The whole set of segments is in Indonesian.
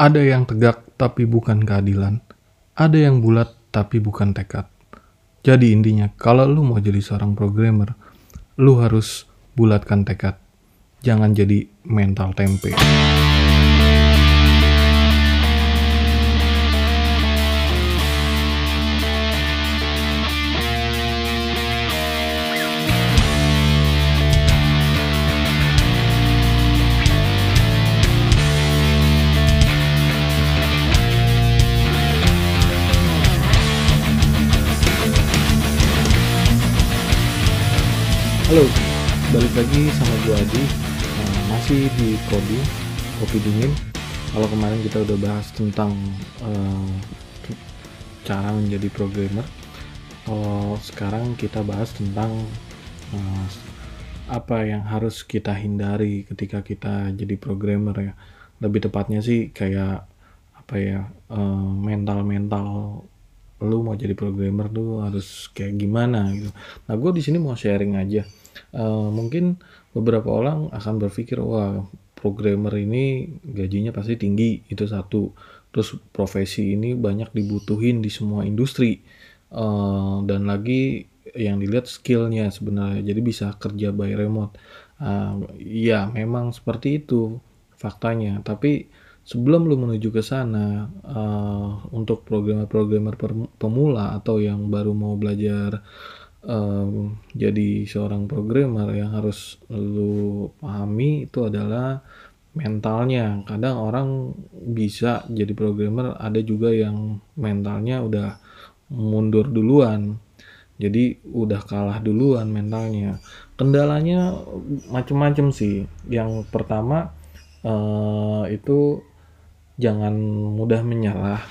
Ada yang tegak tapi bukan keadilan. Ada yang bulat tapi bukan tekad. Jadi intinya, kalau lu mau jadi seorang programmer, lu harus bulatkan tekad. Jangan jadi mental tempe. Lagi sama gue Adi. Nah, Masih di Kodi, Kopi Dingin. Kalau kemarin kita udah bahas tentang eh, cara menjadi programmer Kalau sekarang kita bahas tentang eh, apa yang harus kita hindari ketika kita jadi programmer ya. Lebih tepatnya sih kayak apa ya eh, mental-mental lu mau jadi programmer tuh harus kayak gimana gitu. Nah, gue di sini mau sharing aja. Eh, mungkin beberapa orang akan berpikir, wah programmer ini gajinya pasti tinggi, itu satu. Terus profesi ini banyak dibutuhin di semua industri. Eh, dan lagi yang dilihat skillnya sebenarnya, jadi bisa kerja by remote. Iya, memang seperti itu faktanya. Tapi sebelum lu menuju ke sana uh, untuk programmer-programmer pemula atau yang baru mau belajar um, jadi seorang programmer yang harus lu pahami itu adalah mentalnya. Kadang orang bisa jadi programmer ada juga yang mentalnya udah mundur duluan. Jadi udah kalah duluan mentalnya. Kendalanya macem-macem sih. Yang pertama uh, itu jangan mudah menyerah.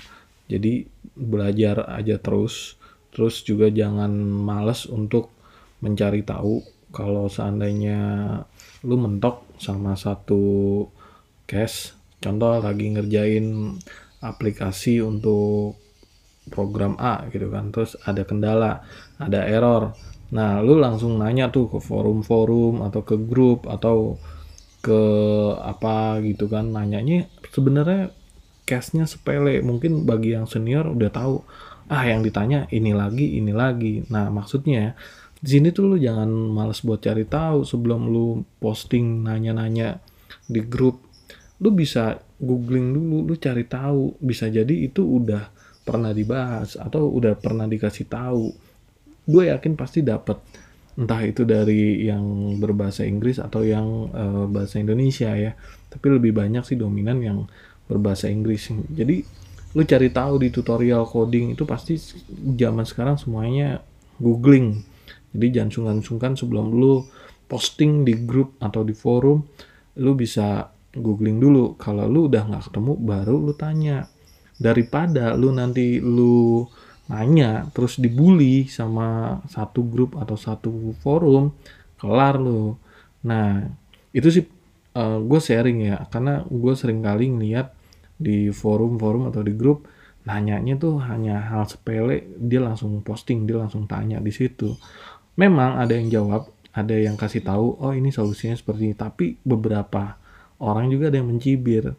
Jadi belajar aja terus. Terus juga jangan males untuk mencari tahu kalau seandainya lu mentok sama satu case contoh lagi ngerjain aplikasi untuk program A gitu kan. Terus ada kendala ada error. Nah lu langsung nanya tuh ke forum-forum atau ke grup atau ke apa gitu kan. Nanyanya sebenarnya case-nya sepele. Mungkin bagi yang senior udah tahu ah yang ditanya ini lagi ini lagi. Nah maksudnya di sini tuh lu jangan males buat cari tahu sebelum lu posting nanya-nanya di grup. Lu bisa googling dulu lu cari tahu. Bisa jadi itu udah pernah dibahas atau udah pernah dikasih tahu. Gue yakin pasti dapet. Entah itu dari yang berbahasa Inggris atau yang uh, bahasa Indonesia ya. Tapi lebih banyak sih dominan yang berbahasa Inggris. Jadi lu cari tahu di tutorial coding itu pasti zaman sekarang semuanya googling. Jadi jangan sungkan-sungkan sebelum lu posting di grup atau di forum lu bisa googling dulu. Kalau lu udah nggak ketemu baru lu tanya. Daripada lu nanti lu nanya terus dibully sama satu grup atau satu forum kelar lu. Nah itu sih uh, eh, gue sharing ya. Karena gue sering kali ngeliat di forum-forum atau di grup nanyanya tuh hanya hal sepele dia langsung posting dia langsung tanya di situ. Memang ada yang jawab ada yang kasih tahu oh ini solusinya seperti ini. Tapi beberapa orang juga ada yang mencibir.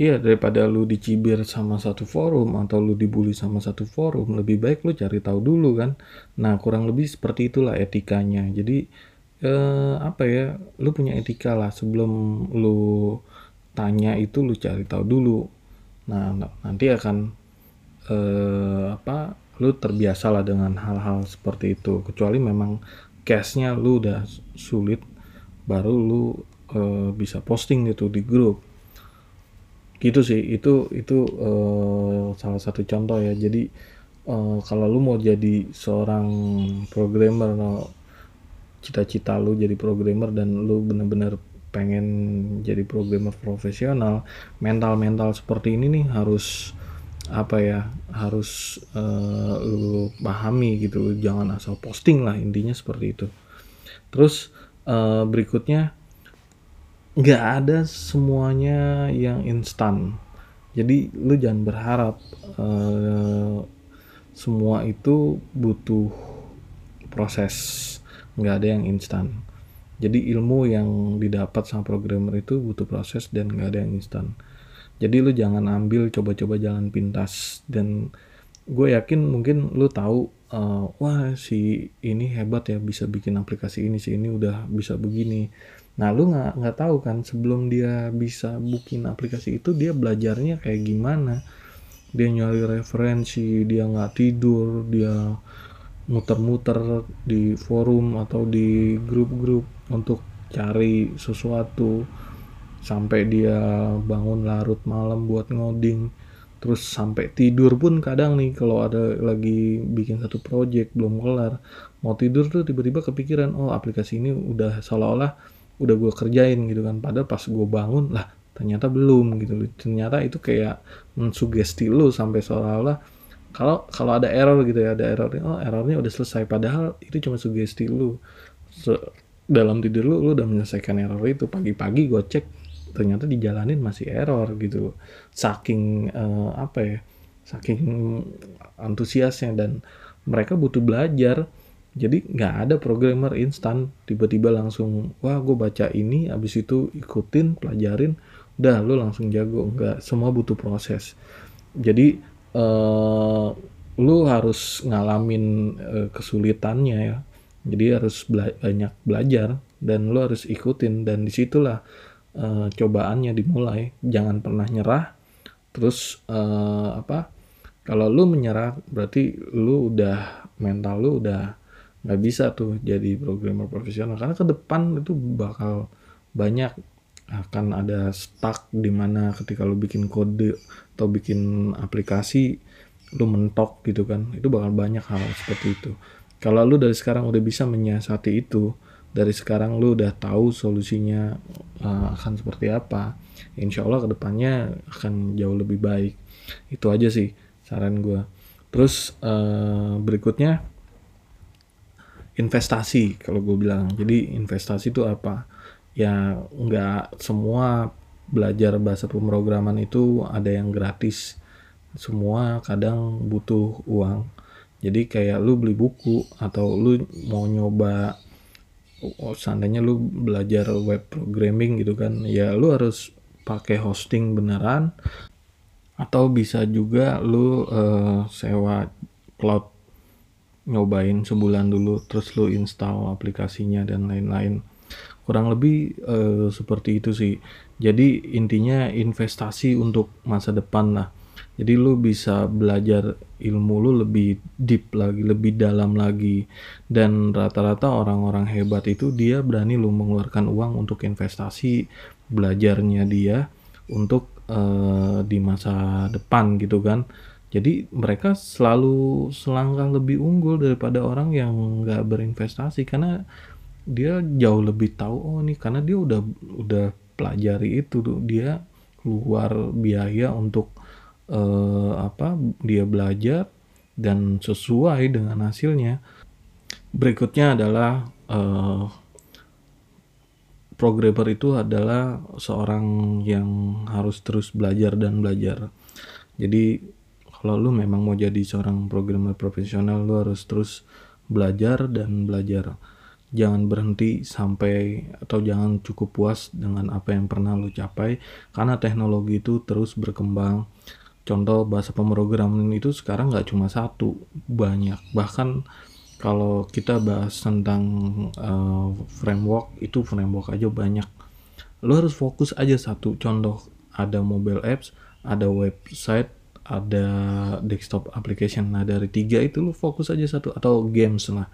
Iya daripada lu dicibir sama satu forum atau lu dibully sama satu forum lebih baik lu cari tahu dulu kan? Nah kurang lebih seperti itulah etikanya. Jadi eh, apa ya lu punya etika lah sebelum lu tanya itu lu cari tahu dulu. Nah nanti akan eh, apa lu terbiasa lah dengan hal-hal seperti itu. Kecuali memang cashnya lu udah sulit baru lu eh, bisa posting gitu di grup. Gitu sih itu itu uh, salah satu contoh ya. Jadi uh, kalau lu mau jadi seorang programmer cita-cita lu jadi programmer dan lu bener-bener pengen jadi programmer profesional mental-mental seperti ini nih harus apa ya harus uh, lu pahami gitu. Jangan asal posting lah intinya seperti itu. Terus uh, berikutnya nggak ada semuanya yang instan. Jadi lu jangan berharap uh, semua itu butuh proses. Nggak ada yang instan jadi ilmu yang didapat sama programmer itu butuh proses dan nggak ada yang instan. Jadi lu jangan ambil coba-coba jalan pintas. Dan gue yakin mungkin lu tahu uh, wah si ini hebat ya bisa bikin aplikasi ini si ini udah bisa begini. Nah lu nggak nggak tahu kan sebelum dia bisa bikin aplikasi itu dia belajarnya kayak gimana? Dia nyari referensi dia nggak tidur dia muter-muter di forum atau di grup-grup untuk cari sesuatu. Sampai dia bangun larut malam buat ngoding. Terus sampai tidur pun kadang nih kalau ada lagi bikin satu project belum kelar mau tidur tuh tiba-tiba kepikiran oh aplikasi ini udah seolah-olah udah gue kerjain gitu kan. Padahal pas gue bangun lah ternyata belum gitu. Ternyata itu kayak mensugesti lu sampai seolah-olah kalau kalau ada error gitu ya ada error oh errornya udah selesai padahal itu cuma sugesti lu. So, dalam tidur lu lu udah menyelesaikan error itu. Pagi-pagi gue cek ternyata dijalanin masih error gitu. Saking uh, apa ya saking antusiasnya dan mereka butuh belajar. Jadi nggak ada programmer instan tiba-tiba langsung wah gue baca ini abis itu ikutin pelajarin. Udah lu langsung jago. Nggak semua butuh proses. Jadi uh, lu harus ngalamin uh, kesulitannya ya. Jadi harus bela banyak belajar dan lu harus ikutin. Dan di situlah uh, cobaannya dimulai. Jangan pernah nyerah. Terus uh, apa kalau lu menyerah berarti lu udah mental lu udah nggak bisa tuh jadi programmer profesional. Karena ke depan itu bakal banyak akan ada stuck di mana ketika lu bikin kode atau bikin aplikasi lu mentok gitu kan. Itu bakal banyak hal seperti itu. Kalau lu dari sekarang udah bisa menyiasati itu dari sekarang lu udah tahu solusinya uh, akan seperti apa insya Allah ke depannya akan jauh lebih baik. Itu aja sih saran gue terus uh, berikutnya investasi kalau gue bilang. Jadi investasi itu apa ya nggak semua belajar bahasa pemrograman itu ada yang gratis. Semua kadang butuh uang. Jadi kayak lu beli buku atau lu mau nyoba oh, seandainya lu belajar web programming gitu kan ya lu harus pakai hosting beneran. Atau bisa juga lu uh, sewa cloud nyobain sebulan dulu terus lu install aplikasinya dan lain-lain kurang lebih uh, seperti itu sih. Jadi intinya investasi untuk masa depan lah. Jadi lu bisa belajar ilmu lu lebih deep lagi lebih dalam lagi. Dan rata-rata orang-orang hebat itu dia berani lu mengeluarkan uang untuk investasi belajarnya dia untuk uh, di masa depan gitu kan. Jadi mereka selalu selangkah lebih unggul daripada orang yang nggak berinvestasi. Karena dia jauh lebih tahu oh nih karena dia udah udah pelajari itu tuh. Dia keluar biaya untuk uh, apa dia belajar dan sesuai dengan hasilnya. Berikutnya adalah uh, programmer itu adalah seorang yang harus terus belajar dan belajar. Jadi kalau lu memang mau jadi seorang programmer profesional lu harus terus belajar dan belajar jangan berhenti sampai atau jangan cukup puas dengan apa yang pernah lu capai karena teknologi itu terus berkembang. Contoh bahasa pemrograman itu sekarang nggak cuma satu banyak. Bahkan kalau kita bahas tentang uh, framework itu framework aja banyak. Lo harus fokus aja satu. Contoh ada mobile apps ada website ada desktop application. Nah dari tiga itu lo fokus aja satu atau games lah.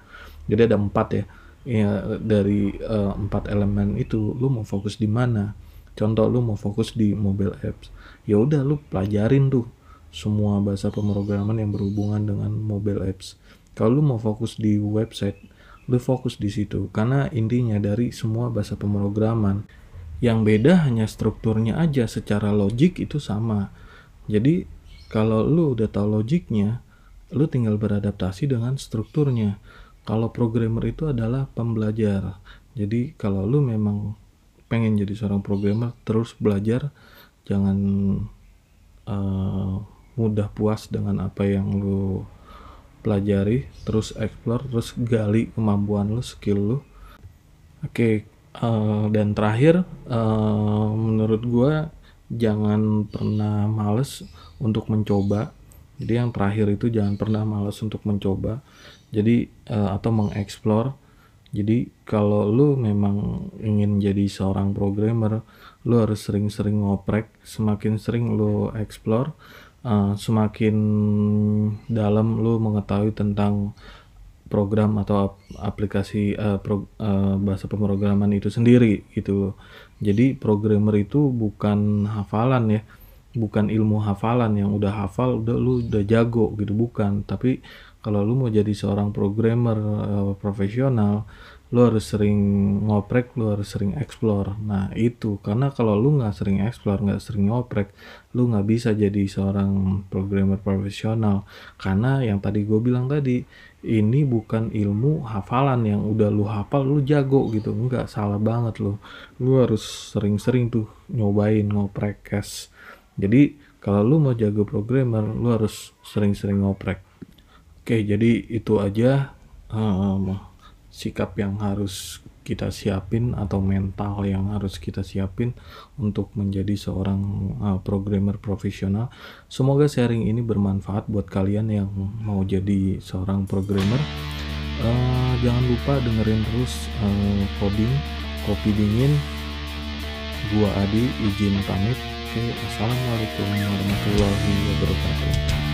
Jadi ada empat ya ya dari uh, empat elemen itu lu mau fokus di mana? Contoh lu mau fokus di mobile apps. Ya udah lu pelajarin tuh semua bahasa pemrograman yang berhubungan dengan mobile apps. Kalau lu mau fokus di website lu fokus di situ. Karena intinya dari semua bahasa pemrograman yang beda hanya strukturnya aja. Secara logik itu sama. Jadi kalau lu udah tahu logiknya lu tinggal beradaptasi dengan strukturnya kalau programmer itu adalah pembelajar. Jadi kalau lu memang pengen jadi seorang programmer terus belajar jangan uh, mudah puas dengan apa yang lu pelajari terus explore terus gali kemampuan lu skill lu. Oke okay, uh, dan terakhir uh, menurut gua jangan pernah males untuk mencoba. Jadi yang terakhir itu jangan pernah males untuk mencoba jadi uh, atau mengeksplor. Jadi kalau lu memang ingin jadi seorang programmer lu harus sering-sering ngoprek. Semakin sering lu explore uh, semakin dalam lu mengetahui tentang program atau aplikasi uh, pro, uh, bahasa pemrograman itu sendiri gitu. Jadi programmer itu bukan hafalan ya, bukan ilmu hafalan. Yang udah hafal udah lu udah jago gitu. Bukan. Tapi kalau lu mau jadi seorang programmer uh, profesional, lu harus sering ngoprek, lu harus sering explore. Nah itu karena kalau lu nggak sering explore, nggak sering ngoprek, lu nggak bisa jadi seorang programmer profesional. Karena yang tadi gue bilang tadi, ini bukan ilmu hafalan yang udah lu hafal, lu jago gitu. Nggak salah banget lu. Lu harus sering-sering tuh nyobain ngoprek cash. Jadi kalau lu mau jago programmer, lu harus sering-sering ngoprek. Oke, jadi itu aja. Um, sikap yang harus kita siapin atau mental yang harus kita siapin untuk menjadi seorang uh, programmer profesional. Semoga sharing ini bermanfaat buat kalian yang mau jadi seorang programmer. Uh, jangan lupa dengerin terus uh, coding kopi dingin. Gua Adi izin pamit. Oke, assalamualaikum warahmatullahi wabarakatuh.